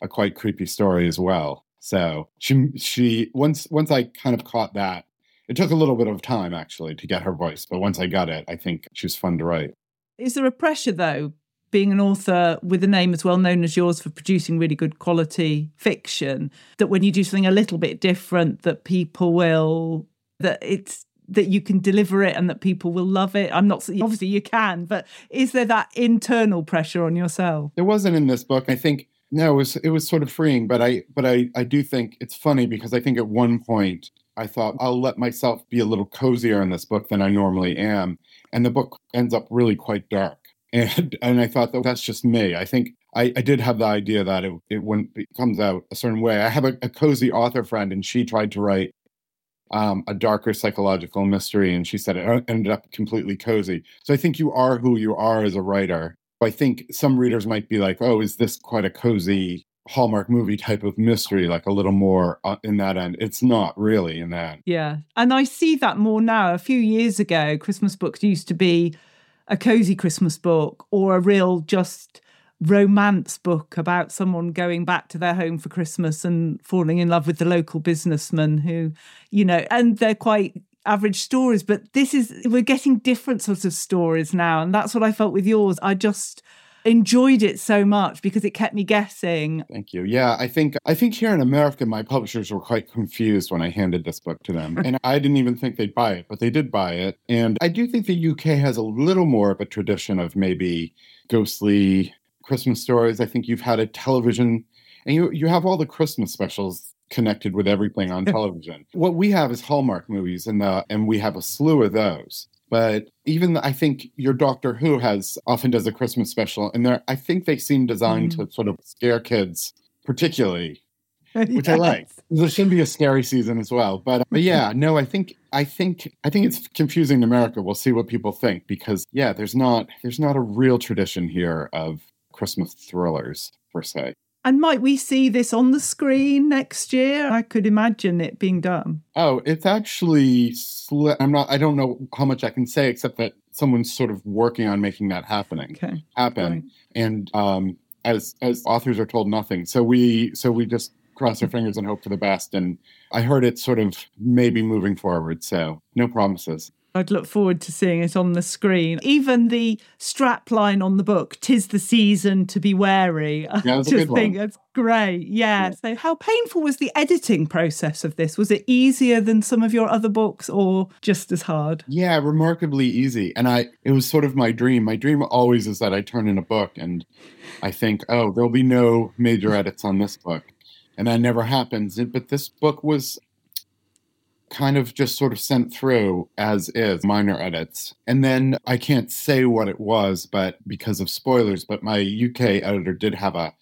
a quite creepy story as well. So she she once once I kind of caught that, it took a little bit of time actually to get her voice, but once I got it, I think she was fun to write. Is there a pressure though, being an author with a name as well known as yours for producing really good quality fiction, that when you do something a little bit different, that people will that it's that you can deliver it and that people will love it. I'm not obviously you can, but is there that internal pressure on yourself? There wasn't in this book. I think no, it was it was sort of freeing, but I but I I do think it's funny because I think at one point I thought I'll let myself be a little cozier in this book than I normally am, and the book ends up really quite dark [LAUGHS] and and I thought that that's just me. I think I, I did have the idea that it, it when it comes out a certain way. I have a, a cozy author friend, and she tried to write um, a darker psychological mystery, and she said it ended up completely cozy. So I think you are who you are as a writer. I think some readers might be like, "Oh, is this quite a cozy Hallmark movie type of mystery, like a little more uh, in that end. It's not really in that. Yeah. And I see that more now. A few years ago, Christmas books used to be a cozy Christmas book or a real just romance book about someone going back to their home for Christmas and falling in love with the local businessman who, you know, and they're quite average stories. But this is, we're getting different sorts of stories now. And that's what I felt with yours. I just, enjoyed it so much because it kept me guessing. Thank you. Yeah, I think I think here in America my publishers were quite confused when I handed this book to them. and I didn't even think they'd buy it, but they did buy it. And I do think the UK has a little more of a tradition of maybe ghostly Christmas stories. I think you've had a television and you you have all the Christmas specials connected with everything on television. what we have is Hallmark movies and the and we have a slew of those. But even I think your Doctor Who has often does a Christmas special, and there I think they seem designed mm. to sort of scare kids, particularly. [LAUGHS] which I like. There should be a scary season as well, but but [LAUGHS] yeah, no, I think I think I think it's confusing to America. We'll see what people think because yeah, there's not there's not a real tradition here of Christmas thrillers per se. And might we see this on the screen next year? I could imagine it being done. Oh, it's actually. Sli- I'm not. I don't know how much I can say except that someone's sort of working on making that happening Okay. happen. Right. And um, as as authors are told nothing, so we so we just cross our fingers and hope for the best. And I heard it's sort of maybe moving forward. So no promises. I'd look forward to seeing it on the screen. Even the strap line on the book, "Tis the season to be wary." I Yeah, that's a [LAUGHS] just good one. think that's great. Yeah. So, how painful was the editing process of this? Was it easier than some of your other books, or just as hard? Yeah, remarkably easy. And I it was sort of my dream. My dream always is that I turn in a book and I think, oh, there'll be no major edits on this book. And that never happens. But this book was kind of just sort of sent through as is, minor edits. And then I can't say what it was, but because of spoilers, but my UK editor did have a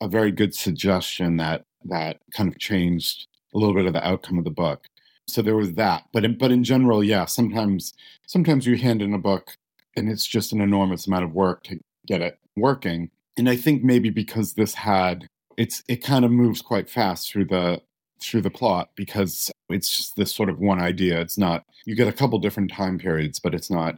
a very good suggestion that that kind of changed a little bit of the outcome of the book. So there was that. But in, but in general, yeah, sometimes sometimes you hand in a book and it's just an enormous amount of work to get it working. And I think maybe because this had it's it kind of moves quite fast through the through the plot because it's just this sort of one idea. It's not you get a couple different time periods, but it's not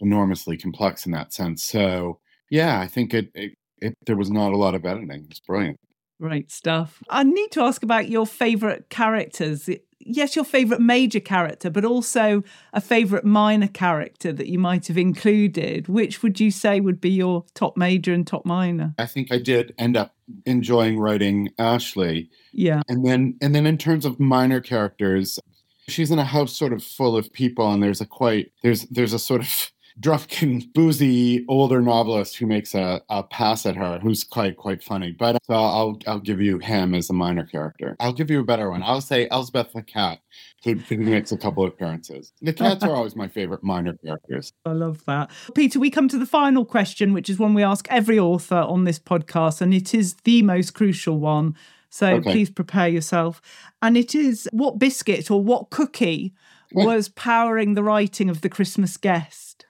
enormously complex in that sense. So yeah, I think it, it, it there was not a lot of editing. It's brilliant. Great stuff. I need to ask about your favourite characters. Yes, your favourite major character, but also a favourite minor character that you might have included. Which would you say would be your top major and top minor? I think I did end up enjoying writing Ashley. Yeah. And then and then in terms of minor characters, she's in a house sort of full of people and there's a quite there's there's a sort of drunken, boozy older novelist who makes a, a pass at her who's quite quite funny. But uh, so I'll I'll give you him as a minor character. I'll give you a better one. I'll say Elspeth the cat, who, who makes a couple of appearances. The cats are always my favorite minor characters. I love that. Peter, we come to the final question, which is one we ask every author on this podcast, and it is the most crucial one. So Okay. please prepare yourself. And it is what biscuit or what cookie was powering the writing of The Christmas Guest?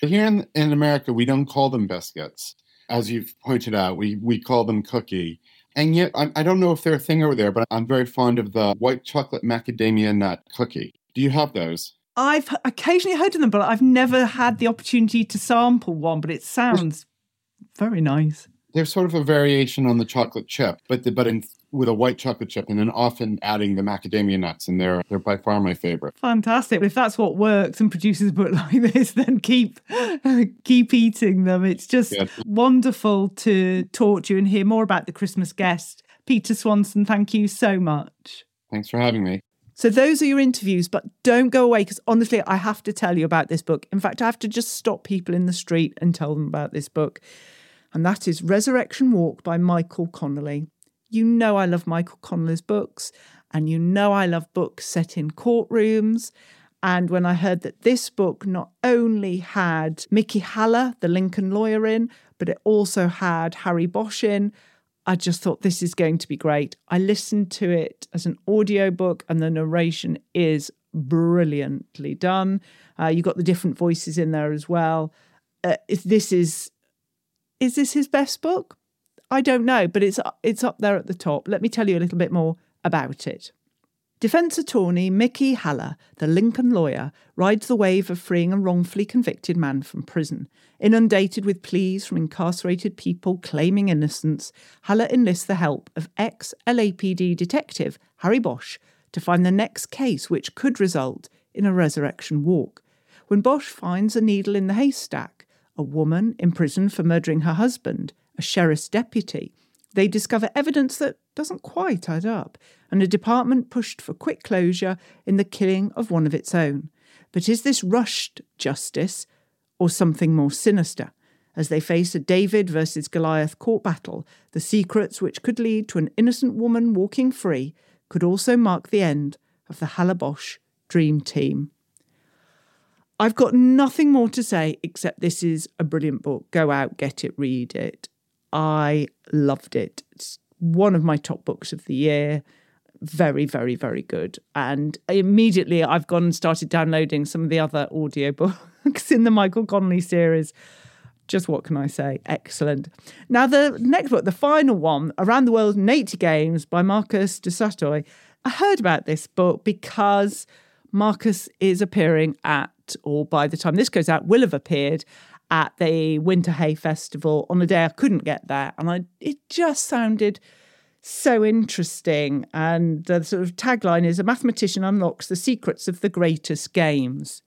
Here in, in America, we don't call them biscuits. As you've pointed out, we, we call them cookie. And yet, I, I don't know if they're a thing over there, but I'm very fond of the white chocolate macadamia nut cookie. Do you have those? I've occasionally heard of them, but I've never had the opportunity to sample one, but it sounds very nice. They're sort of a variation on the chocolate chip, but the, but in, with a white chocolate chip, and then often adding the macadamia nuts, and they're they're by far my favorite. Fantastic. If that's what works and produces a book [LAUGHS] like this, then keep [LAUGHS] keep eating them. It's just Yeah. wonderful to talk to you and hear more about the Christmas guest. Peter Swanson, thank you so much. Thanks for having me. So those are your interviews, but don't go away because honestly, I have to tell you about this book. In fact, I have to just stop people in the street and tell them about this book. And that is Resurrection Walk by Michael Connelly. You know I love Michael Connelly's books, and you know I love books set in courtrooms. And when I heard that this book not only had Mickey Haller, the Lincoln lawyer, in, but it also had Harry Bosch in, I just thought this is going to be great. I listened to it as an audiobook, and the narration is brilliantly done. Uh, you got the different voices in there as well. Uh, this is is this his best book? I don't know, but it's it's up there at the top. Let me tell you a little bit more about it. Defence attorney Mickey Haller, the Lincoln lawyer, rides the wave of freeing a wrongfully convicted man from prison. Inundated with pleas from incarcerated people claiming innocence, Haller enlists the help of ex LAPD detective Harry Bosch to find the next case which could result in a resurrection walk. When Bosch finds a needle in the haystack, a woman imprisoned for murdering her husband, a sheriff's deputy, they discover evidence that doesn't quite add up, and a department pushed for quick closure in the killing of one of its own. But is this rushed justice or something more sinister? As they face a David versus Goliath court battle, the secrets which could lead to an innocent woman walking free could also mark the end of the Haller-Bosch dream team. I've got nothing more to say except this is a brilliant book. Go out, get it, read it. I loved it. It's one of my top books of the year. Very, very, very good. And immediately I've gone and started downloading some of the other audiobooks [LAUGHS] in the Michael Connelly series. Just what can I say? Excellent. Now, the next book, the final one, Around the World in 80 Games by Marcus du Sautoy. I heard about this book because Marcus is appearing at, or by the time this goes out, will have appeared at the Winter Hay Festival on a day I couldn't get there. And I, it just sounded so interesting. And the sort of tagline is A mathematician unlocks the secrets of the greatest games.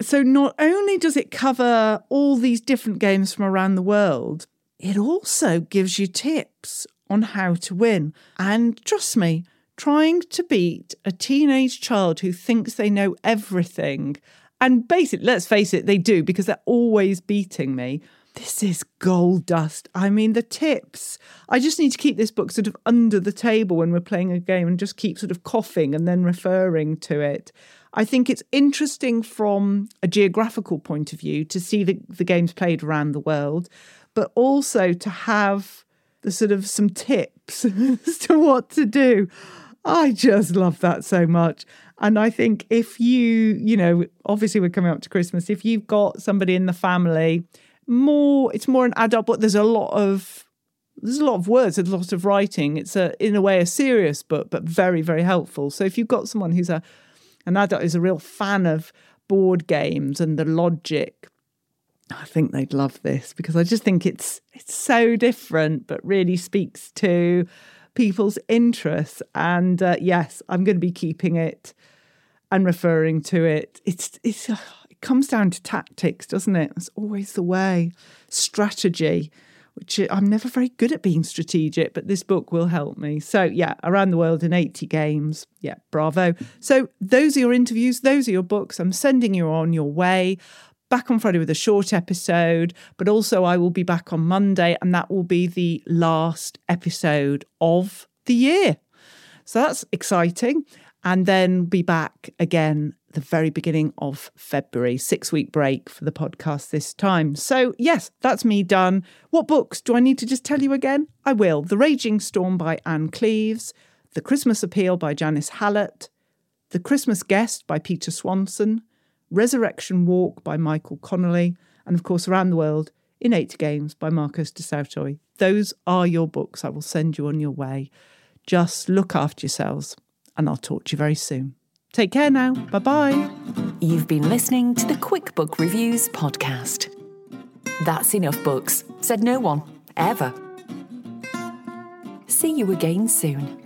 So not only does it cover all these different games from around the world, it also gives you tips on how to win. And trust me, trying to beat a teenage child who thinks they know everything, and basically, let's face it, they do because they're always beating me. This is gold dust. I mean, the tips. I just need to keep this book sort of under the table when we're playing a game and just keep sort of coughing and then referring to it. I think it's interesting from a geographical point of view to see the, the games played around the world, but also to have the sort of some tips [LAUGHS] as to what to do. I just love that so much. And I think if you, you know, obviously we're coming up to Christmas, if you've got somebody in the family, more it's more an adult book. There's a lot of there's a lot of words, there's a lot of writing. It's a in a way a serious book, but very, very helpful. So if you've got someone who's a an adult who's a real fan of board games and the logic, I think they'd love this because I just think it's it's so different, but really speaks to people's interests. And uh, yes, I'm going to be keeping it and referring to it. It's it's uh, it comes down to tactics, doesn't it? It's always the way. Strategy which I'm never very good at being strategic, but this book will help me. So, yeah, around the world in 80 games. Yeah, bravo. So, those are your interviews, those are your books. I'm sending you on your way. Back on Friday with a short episode, but also I will be back on Monday, and that will be the last episode of the year. So that's exciting. And then be back again the very beginning of February. Six week break for the podcast this time. So, yes, that's me done. What books do I need to just tell you again? I will. The Raging Storm by Ann Cleeves, The Christmas Appeal by Janice Hallett, The Christmas Guest by Peter Swanson, Resurrection Walk by Michael Connelly, and of course, Around the World in Eight Games by Marcus du Sautoy. Those are your books. I will send you on your way. Just look after yourselves, and I'll talk to you very soon. Take care now. Bye bye. You've been listening to the Quick Book Reviews podcast. That's enough books, said no one, ever. See you again soon.